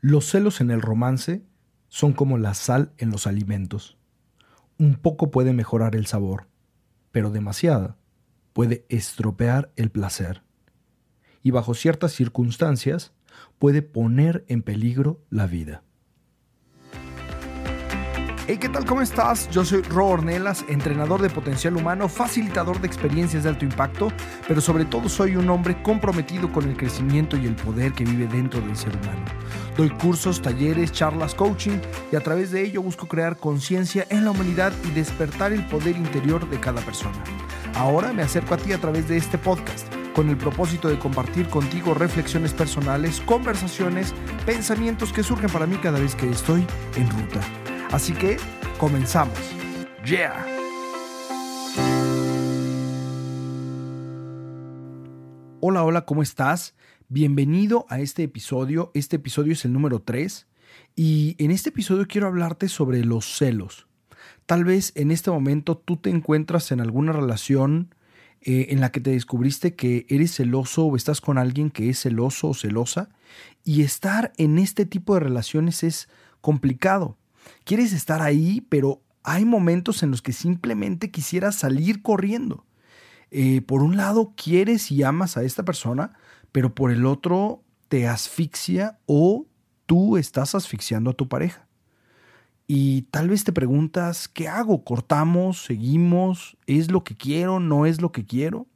Los celos en el romance son como la sal en los alimentos. Un poco puede mejorar el sabor, pero demasiada puede estropear el placer. Y bajo ciertas circunstancias puede poner en peligro la vida. Hey, ¿qué tal? ¿Cómo estás? Yo soy Ro Ornelas, entrenador de potencial humano, facilitador de experiencias de alto impacto, pero sobre todo soy un hombre comprometido con el crecimiento y el poder que vive dentro del ser humano. Doy cursos, talleres, charlas, coaching y a través de ello busco crear conciencia en la humanidad y despertar el poder interior de cada persona. Ahora me acerco a ti a través de este podcast con el propósito de compartir contigo reflexiones personales, conversaciones, pensamientos que surgen para mí cada vez que estoy en ruta. Así que comenzamos. Yeah. Hola, hola, ¿cómo estás? Bienvenido a este episodio. Este episodio es el número 3 y en este episodio quiero hablarte sobre los celos. Tal vez en este momento tú te encuentras en alguna relación eh, en la que te descubriste que eres celoso o estás con alguien que es celoso o celosa y estar en este tipo de relaciones es complicado quieres estar ahí, pero hay momentos en los que simplemente quisieras salir corriendo. Eh, por un lado, quieres y amas a esta persona, pero por el otro, te asfixia o tú estás asfixiando a tu pareja. Y tal vez te preguntas, ¿qué hago? ¿Cortamos? ¿Seguimos? ¿Es lo que quiero? ¿No es lo que quiero?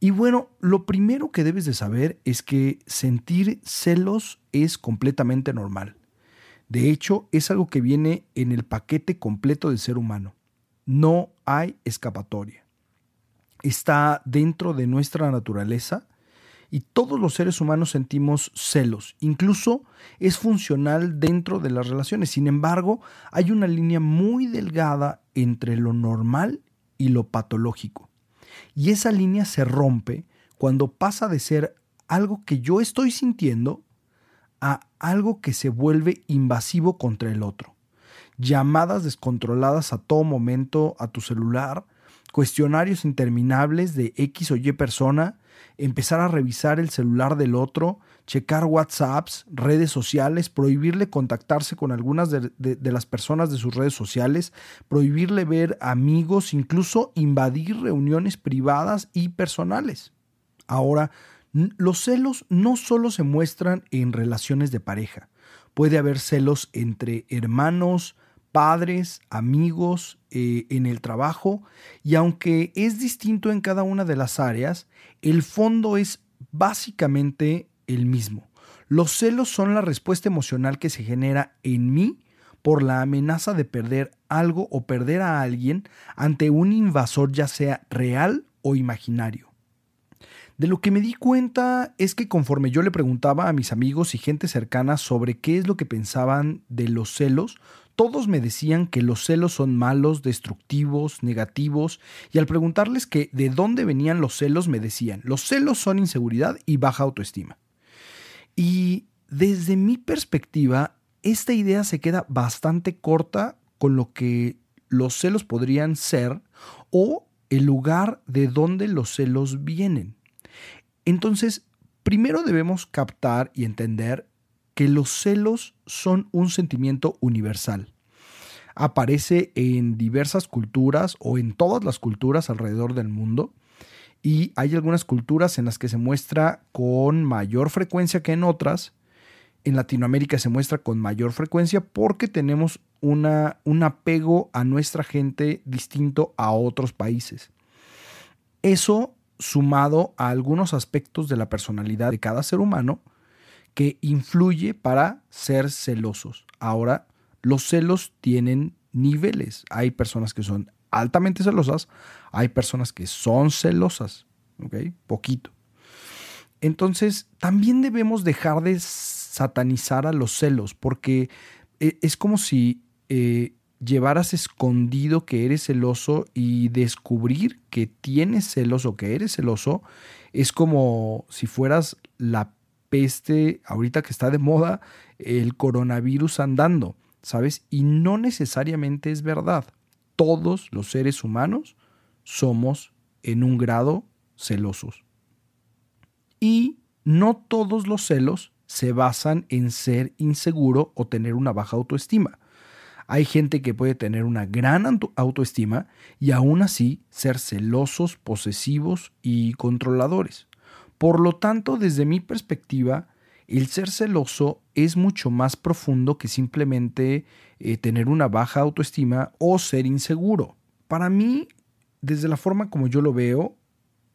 Y bueno, lo primero que debes de saber es que sentir celos es completamente normal. De hecho, es algo que viene en el paquete completo del ser humano. No hay escapatoria. Está dentro de nuestra naturaleza y todos los seres humanos sentimos celos. Incluso es funcional dentro de las relaciones. Sin embargo, hay una línea muy delgada entre lo normal y lo patológico. Y esa línea se rompe cuando pasa de ser algo que yo estoy sintiendo a algo que se vuelve invasivo contra el otro. Llamadas descontroladas a todo momento a tu celular, cuestionarios interminables de X o Y persona, empezar a revisar el celular del otro, checar WhatsApps, redes sociales, prohibirle contactarse con algunas de, de, las personas de sus redes sociales, prohibirle ver amigos, incluso invadir reuniones privadas y personales. Ahora, los celos no solo se muestran en relaciones de pareja, puede haber celos entre hermanos, padres, amigos, eh, en el trabajo, y aunque es distinto en cada una de las áreas, el fondo es básicamente el mismo. Los celos son la respuesta emocional que se genera en mí por la amenaza de perder algo o perder a alguien ante un invasor ya sea real o imaginario. De lo que me di cuenta es que conforme yo le preguntaba a mis amigos y gente cercana sobre qué es lo que pensaban de los celos, todos me decían que los celos son malos, destructivos, negativos, y al preguntarles que de dónde venían los celos me decían, los celos son inseguridad y baja autoestima. Y desde mi perspectiva, esta idea se queda bastante corta con lo que los celos podrían ser o el lugar de donde los celos vienen. Entonces, primero debemos captar y entender que los celos son un sentimiento universal. Aparece en diversas culturas o en todas las culturas alrededor del mundo y hay algunas culturas en las que se muestra con mayor frecuencia que en otras. En Latinoamérica se muestra con mayor frecuencia porque tenemos un apego a nuestra gente distinto a otros países. Eso sumado a algunos aspectos de la personalidad de cada ser humano que influye para ser celosos. Ahora, los celos tienen niveles. Hay personas que son altamente celosas, hay personas que son celosas, ¿ok? Poquito. Entonces, también debemos dejar de satanizar a los celos, porque eh, es como si eh, llevaras escondido que eres celoso y descubrir que tienes celos o que eres celoso es como si fueras la peste ahorita que está de moda, el coronavirus andando, ¿sabes? Y no necesariamente es verdad. Todos los seres humanos somos en un grado celosos. Y no todos los celos se basan en ser inseguro o tener una baja autoestima. Hay gente que puede tener una gran autoestima y aún así ser celosos, posesivos y controladores. Por lo tanto, desde mi perspectiva, el ser celoso es mucho más profundo que simplemente eh, tener una baja autoestima o ser inseguro. Para mí, desde la forma como yo lo veo,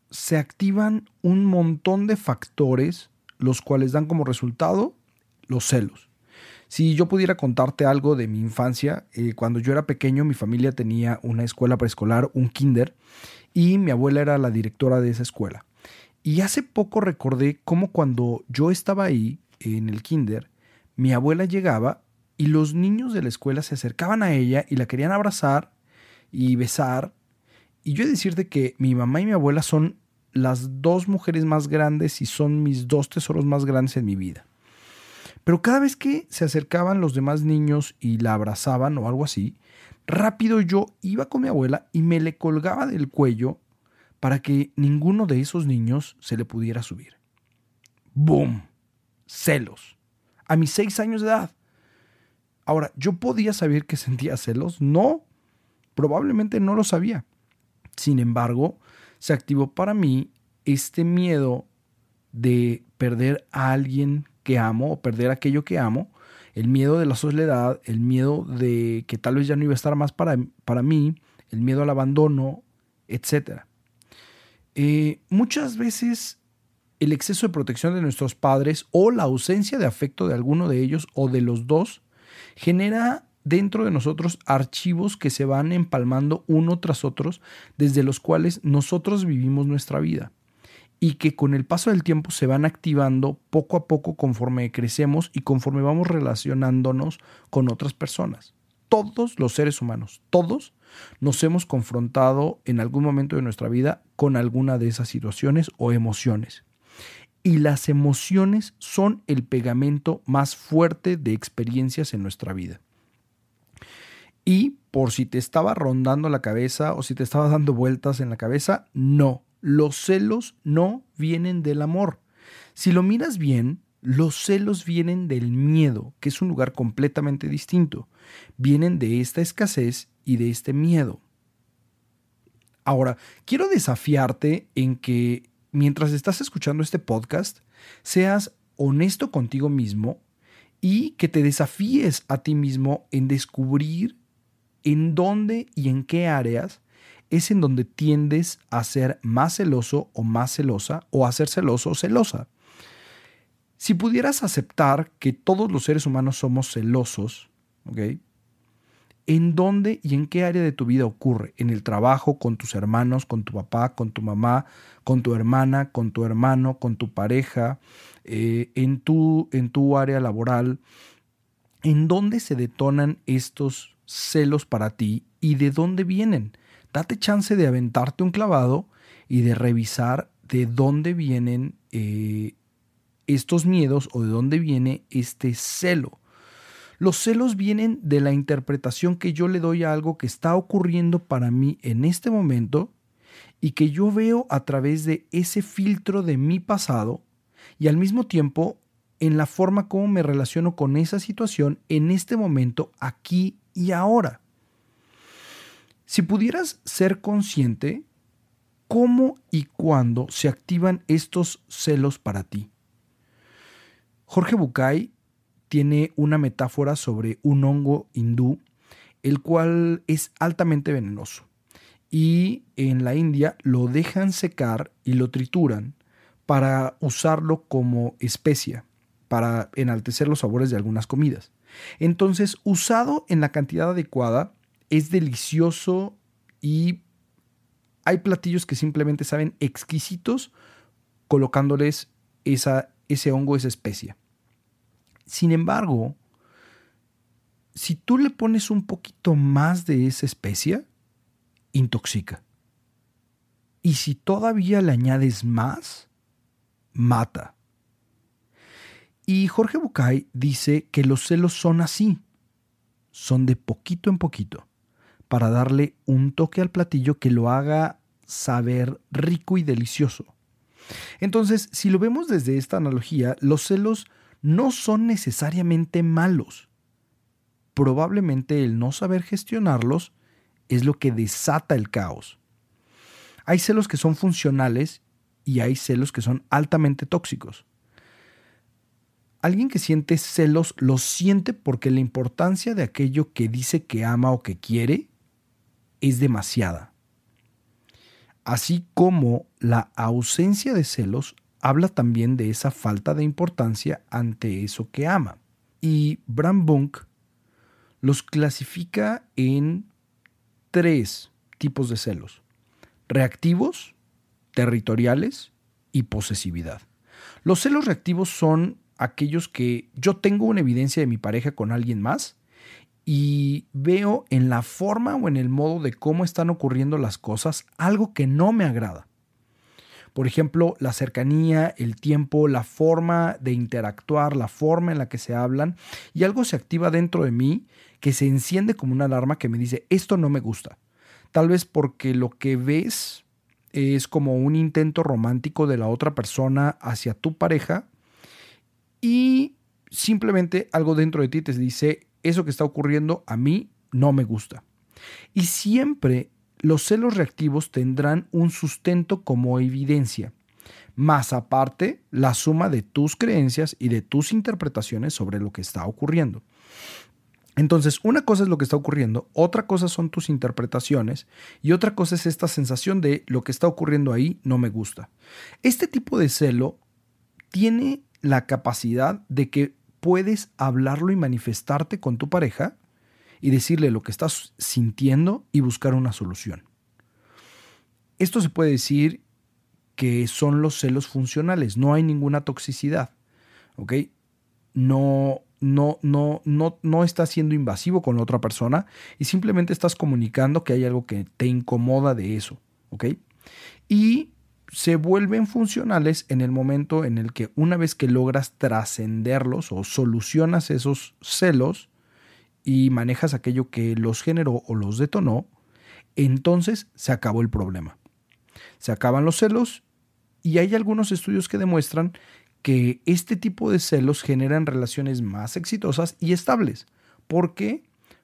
se activan un montón de factores los cuales dan como resultado los celos. Si yo pudiera contarte algo de mi infancia, eh, cuando yo era pequeño mi familia tenía una escuela preescolar, un kinder, y mi abuela era la directora de esa escuela. Y hace poco recordé cómo cuando yo estaba ahí, en el kinder, mi abuela llegaba y los niños de la escuela se acercaban a ella y la querían abrazar y besar. Y yo he de decirte que mi mamá y mi abuela son las dos mujeres más grandes y son mis dos tesoros más grandes en mi vida. Pero cada vez que se acercaban los demás niños y la abrazaban o algo así, rápido yo iba con mi abuela y me le colgaba del cuello para que ninguno de esos niños se le pudiera subir. ¡Boom! Celos. A mis seis años de edad. Ahora, ¿yo podía saber que sentía celos? No, probablemente no lo sabía. Sin embargo, se activó para mí este miedo de perder a alguien que amo o perder aquello que amo, el miedo de la soledad, el miedo de que tal vez ya no iba a estar más para, para mí, el miedo al abandono, etc. Eh, muchas veces el exceso de protección de nuestros padres o la ausencia de afecto de alguno de ellos o de los dos genera dentro de nosotros archivos que se van empalmando uno tras otros desde los cuales nosotros vivimos nuestra vida y que con el paso del tiempo se van activando poco a poco conforme crecemos y conforme vamos relacionándonos con otras personas. Todos los seres humanos, todos nos hemos confrontado en algún momento de nuestra vida con alguna de esas situaciones o emociones. Y las emociones son el pegamento más fuerte de experiencias en nuestra vida. Y por si te estaba rondando la cabeza o si te estaba dando vueltas en la cabeza, no, los celos no vienen del amor. Si lo miras bien, los celos vienen del miedo, que es un lugar completamente distinto. Vienen de esta escasez y de este miedo. Ahora, quiero desafiarte en que mientras estás escuchando este podcast, seas honesto contigo mismo y que te desafíes a ti mismo en descubrir en dónde y en qué áreas es en donde tiendes a ser más celoso o más celosa o a ser celoso o celosa. Si pudieras aceptar que todos los seres humanos somos celosos, ¿ok? ¿En dónde y en qué área de tu vida ocurre? ¿En el trabajo, con tus hermanos, con tu papá, con tu mamá, con tu hermana, con tu hermano, con tu pareja, eh, en, tu, en tu área laboral? ¿En dónde se detonan estos celos para ti y de dónde vienen? Date chance de aventarte un clavado y de revisar de dónde vienen eh, estos miedos o de dónde viene este celo. Los celos vienen de la interpretación que yo le doy a algo que está ocurriendo para mí en este momento y que yo veo a través de ese filtro de mi pasado y al mismo tiempo en la forma como me relaciono con esa situación en este momento, aquí y ahora. Si pudieras ser consciente, ¿cómo y cuándo se activan estos celos para ti? Jorge Bucay tiene una metáfora sobre un hongo hindú, el cual es altamente venenoso. Y en la India lo dejan secar y lo trituran para usarlo como especia, para enaltecer los sabores de algunas comidas. Entonces, usado en la cantidad adecuada, es delicioso y hay platillos que simplemente saben exquisitos colocándoles esa, ese hongo, esa especia. Sin embargo, si tú le pones un poquito más de esa especia, intoxica. Y si todavía le añades más, mata. Y Jorge Bucay dice que los celos son así, son de poquito en poquito para darle un toque al platillo que lo haga saber rico y delicioso. Entonces, si lo vemos desde esta analogía, los celos no son necesariamente malos. Probablemente el no saber gestionarlos es lo que desata el caos. Hay celos que son funcionales y hay celos que son altamente tóxicos. Alguien que siente celos lo siente porque la importancia de aquello que dice que ama o que quiere es demasiada. Así como la ausencia de celos habla también de esa falta de importancia ante eso que ama. Y Bram Bunk los clasifica en tres tipos de celos. Reactivos, territoriales y posesividad. Los celos reactivos son aquellos que yo tengo una evidencia de mi pareja con alguien más y veo en la forma o en el modo de cómo están ocurriendo las cosas algo que no me agrada. Por ejemplo, la cercanía, el tiempo, la forma de interactuar, la forma en la que se hablan y algo se activa dentro de mí que se enciende como una alarma que me dice, esto no me gusta. Tal vez porque lo que ves es como un intento romántico de la otra persona hacia tu pareja y simplemente algo dentro de ti te dice, eso que está ocurriendo a mí no me gusta. Y siempre los celos reactivos tendrán un sustento como evidencia, más aparte la suma de tus creencias y de tus interpretaciones sobre lo que está ocurriendo. Entonces, una cosa es lo que está ocurriendo, otra cosa son tus interpretaciones y otra cosa es esta sensación de lo que está ocurriendo ahí no me gusta. Este tipo de celo tiene la capacidad de que puedes hablarlo y manifestarte con tu pareja y decirle lo que estás sintiendo y buscar una solución. Esto se puede decir que son los celos funcionales, no hay ninguna toxicidad. ¿Ok? No, no, no, no, no estás siendo invasivo con la otra persona y simplemente estás comunicando que hay algo que te incomoda de eso, ¿ok? Y se vuelven funcionales en el momento en el que una vez que logras trascenderlos o solucionas esos celos y manejas aquello que los generó o los detonó, entonces se acabó el problema. Se acaban los celos y hay algunos estudios que demuestran que este tipo de celos generan relaciones más exitosas y estables. ¿Por qué?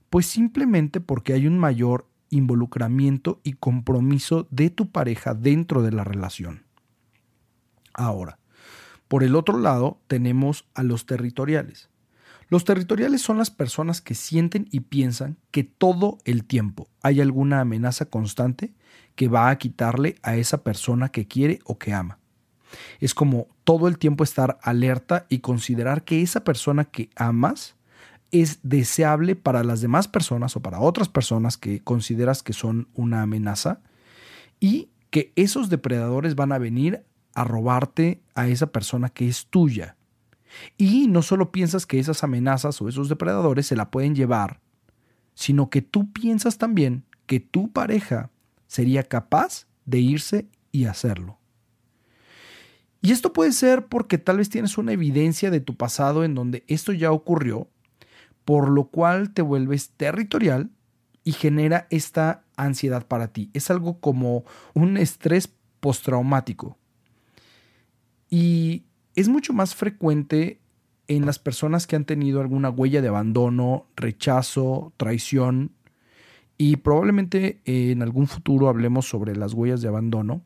Pues simplemente porque hay un mayor involucramiento y compromiso de tu pareja dentro de la relación. Ahora, por el otro lado tenemos a los territoriales. Los territoriales son las personas que sienten y piensan que todo el tiempo hay alguna amenaza constante que va a quitarle a esa persona que quiere o que ama. Es como todo el tiempo estar alerta y considerar que esa persona que amas es deseable para las demás personas o para otras personas que consideras que son una amenaza y que esos depredadores van a venir a robarte a esa persona que es tuya. Y no solo piensas que esas amenazas o esos depredadores se la pueden llevar, sino que tú piensas también que tu pareja sería capaz de irse y hacerlo. Y esto puede ser porque tal vez tienes una evidencia de tu pasado en donde esto ya ocurrió, por lo cual te vuelves territorial y genera esta ansiedad para ti. Es algo como un estrés postraumático. Y es mucho más frecuente en las personas que han tenido alguna huella de abandono, rechazo, traición. Y probablemente en algún futuro hablemos sobre las huellas de abandono.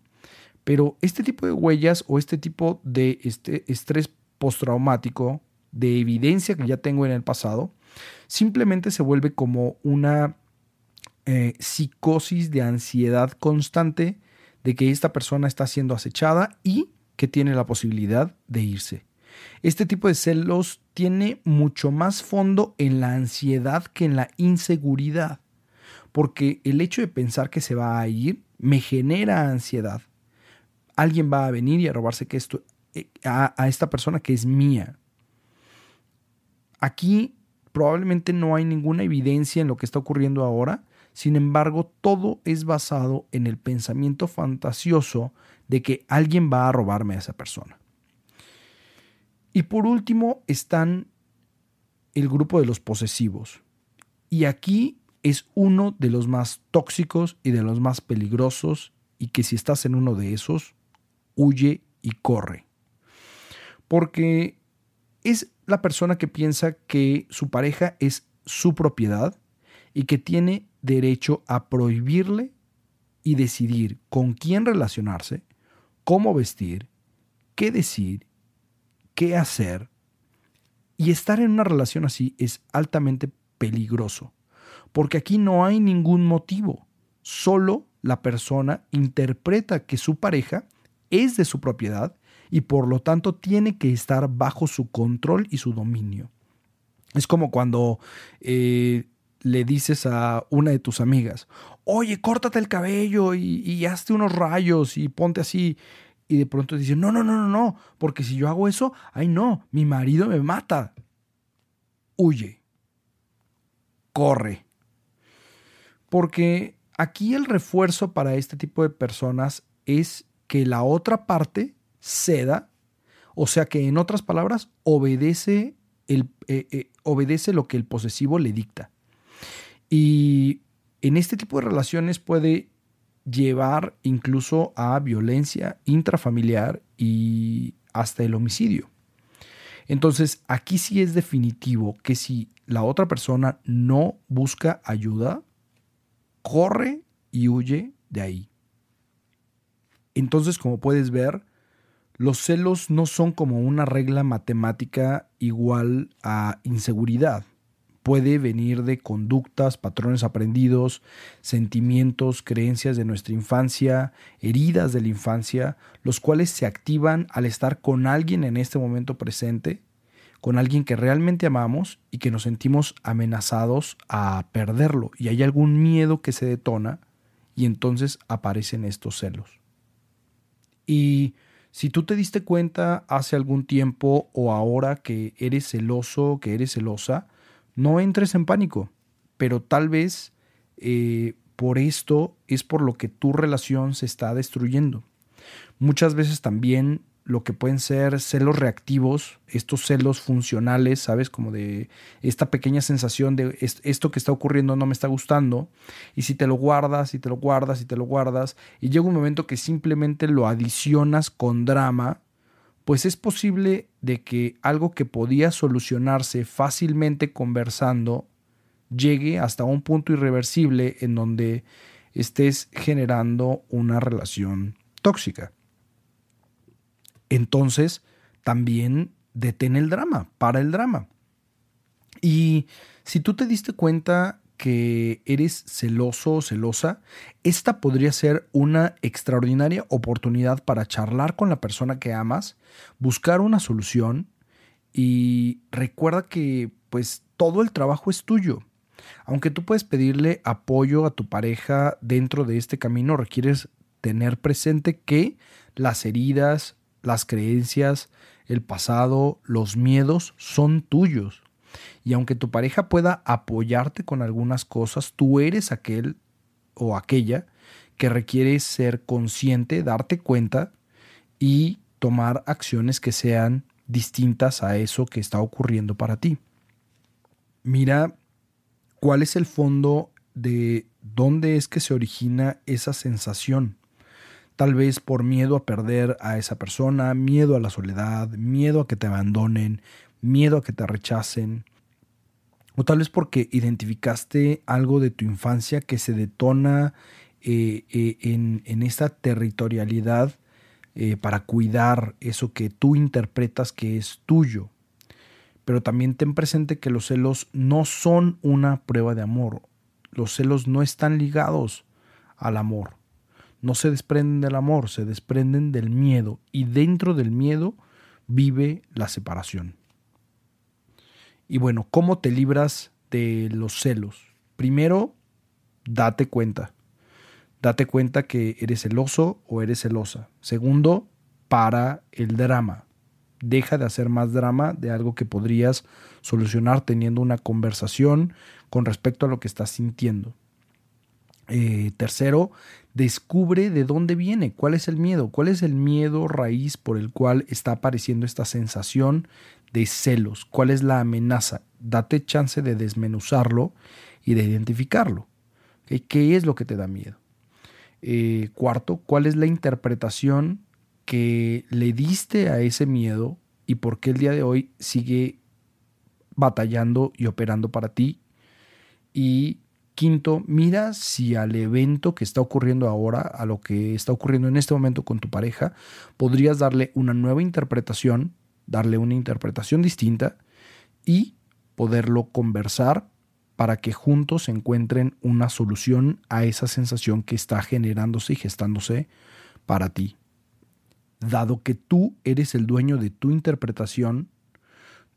Pero este tipo de huellas o este tipo de este estrés postraumático, de evidencia que ya tengo en el pasado, simplemente se vuelve como una eh, psicosis de ansiedad constante de que esta persona está siendo acechada y que tiene la posibilidad de irse. Este tipo de celos tiene mucho más fondo en la ansiedad que en la inseguridad, porque el hecho de pensar que se va a ir me genera ansiedad alguien va a venir y a robarse esto, eh, a esta persona que es mía. Aquí probablemente no hay ninguna evidencia en lo que está ocurriendo ahora, sin embargo, todo es basado en el pensamiento fantasioso de que alguien va a robarme a esa persona. Y por último están el grupo de los posesivos. Y aquí es uno de los más tóxicos y de los más peligrosos y que si estás en uno de esos, huye y corre. Porque es la persona que piensa que su pareja es su propiedad y que tiene derecho a prohibirle y decidir con quién relacionarse, cómo vestir, qué decir, qué hacer. Y estar en una relación así es altamente peligroso, porque aquí no hay ningún motivo, solo la persona interpreta que su pareja es de su propiedad y por lo tanto tiene que estar bajo su control y su dominio. Es como cuando eh, le dices a una de tus amigas, oye, córtate el cabello y, y hazte unos rayos y ponte así. Y de pronto dice, no, no, no, no, no, porque si yo hago eso, ay no, mi marido me mata. Huye. Corre. Porque aquí el refuerzo para este tipo de personas es que la otra parte ceda, o sea que en otras palabras, obedece, el, eh, eh, obedece lo que el posesivo le dicta. Y en este tipo de relaciones puede llevar incluso a violencia intrafamiliar y hasta el homicidio. Entonces, aquí sí es definitivo que si la otra persona no busca ayuda, corre y huye de ahí. Entonces, como puedes ver, los celos no son como una regla matemática igual a inseguridad. Puede venir de conductas, patrones aprendidos, sentimientos, creencias de nuestra infancia, heridas de la infancia, los cuales se activan al estar con alguien en este momento presente, con alguien que realmente amamos y que nos sentimos amenazados a perderlo. Y hay algún miedo que se detona y entonces aparecen estos celos. Y si tú te diste cuenta hace algún tiempo o ahora que eres celoso, que eres celosa, no entres en pánico, pero tal vez eh, por esto es por lo que tu relación se está destruyendo. Muchas veces también lo que pueden ser celos reactivos, estos celos funcionales, ¿sabes? Como de esta pequeña sensación de esto que está ocurriendo no me está gustando, y si te lo guardas, y te lo guardas, y te lo guardas, y llega un momento que simplemente lo adicionas con drama, pues es posible de que algo que podía solucionarse fácilmente conversando llegue hasta un punto irreversible en donde estés generando una relación tóxica entonces también detén el drama, para el drama. Y si tú te diste cuenta que eres celoso o celosa, esta podría ser una extraordinaria oportunidad para charlar con la persona que amas, buscar una solución y recuerda que pues todo el trabajo es tuyo. Aunque tú puedes pedirle apoyo a tu pareja dentro de este camino, requieres tener presente que las heridas, las creencias, el pasado, los miedos son tuyos. Y aunque tu pareja pueda apoyarte con algunas cosas, tú eres aquel o aquella que requiere ser consciente, darte cuenta y tomar acciones que sean distintas a eso que está ocurriendo para ti. Mira cuál es el fondo de dónde es que se origina esa sensación tal vez por miedo a perder a esa persona, miedo a la soledad, miedo a que te abandonen, miedo a que te rechacen, o tal vez porque identificaste algo de tu infancia que se detona eh, eh, en, esta territorialidad eh, para cuidar eso que tú interpretas que es tuyo. Pero también ten presente que los celos no son una prueba de amor. Los celos no están ligados al amor no se desprenden del amor, se desprenden del miedo y dentro del miedo vive la separación. Y bueno, ¿cómo te libras de los celos? Primero, date cuenta. Date cuenta que eres celoso o eres celosa. Segundo, para el drama. Deja de hacer más drama de algo que podrías solucionar teniendo una conversación con respecto a lo que estás sintiendo. Eh, tercero, descubre de dónde viene, cuál es el miedo, cuál es el miedo raíz por el cual está apareciendo esta sensación de celos, cuál es la amenaza. Date chance de desmenuzarlo y de identificarlo. ¿Qué es lo que te da miedo? Eh, cuarto, ¿cuál es la interpretación que le diste a ese miedo y por qué el día de hoy sigue batallando y operando para ti. Y quinto, mira si al evento que está ocurriendo ahora, a lo que está ocurriendo en este momento con tu pareja, podrías darle una nueva interpretación, darle una interpretación distinta y poderlo conversar para que juntos encuentren una solución a esa sensación que está generándose y gestándose para ti. Dado que tú eres el dueño de tu interpretación,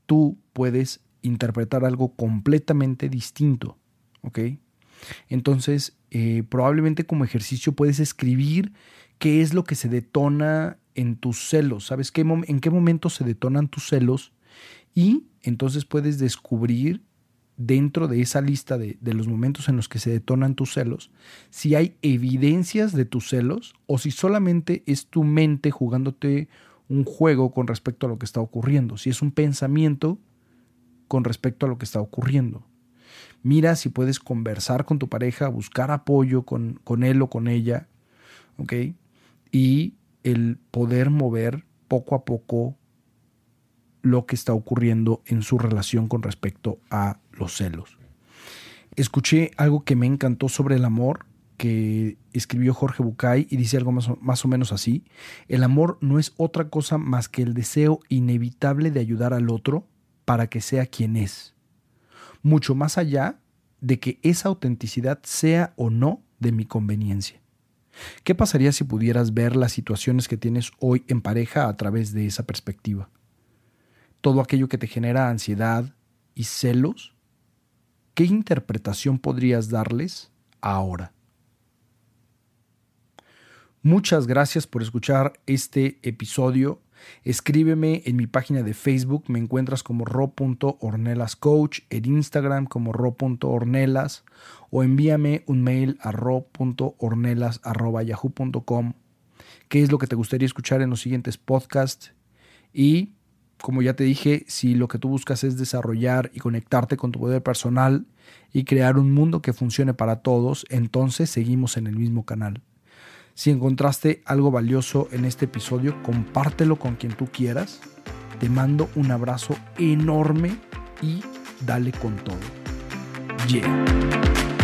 tú puedes interpretar algo completamente distinto, ¿ok? Entonces, eh, probablemente como ejercicio puedes escribir qué es lo que se detona en tus celos, ¿sabes? Qué ¿En qué momento se detonan tus celos? Y entonces puedes descubrir dentro de esa lista de, los momentos en los que se detonan tus celos, si hay evidencias de tus celos o si solamente es tu mente jugándote un juego con respecto a lo que está ocurriendo, si es un pensamiento con respecto a lo que está ocurriendo. Mira si puedes conversar con tu pareja, buscar apoyo con, con él o con ella, ¿ok? Y el poder mover poco a poco lo que está ocurriendo en su relación con respecto a los celos. Escuché algo que me encantó sobre el amor que escribió Jorge Bucay y dice algo más más o, menos así. El amor no es otra cosa más que el deseo inevitable de ayudar al otro para que sea quien es. Mucho más allá de que esa autenticidad sea o no de mi conveniencia. ¿Qué pasaría si pudieras ver las situaciones que tienes hoy en pareja a través de esa perspectiva? Todo aquello que te genera ansiedad y celos ¿qué interpretación podrías darles ahora? Muchas gracias por escuchar este episodio. Escríbeme en mi página de Facebook, me encuentras como ro.ornelascoach, en Instagram como ro.ornelas o envíame un mail a ro.ornelas.yahoo.com. ¿Qué es lo que te gustaría escuchar en los siguientes podcasts? Y como ya te dije, si lo que tú buscas es desarrollar y conectarte con tu poder personal y crear un mundo que funcione para todos, entonces seguimos en el mismo canal. Si encontraste algo valioso en este episodio, compártelo con quien tú quieras. Te mando un abrazo enorme y dale con todo. Yeah.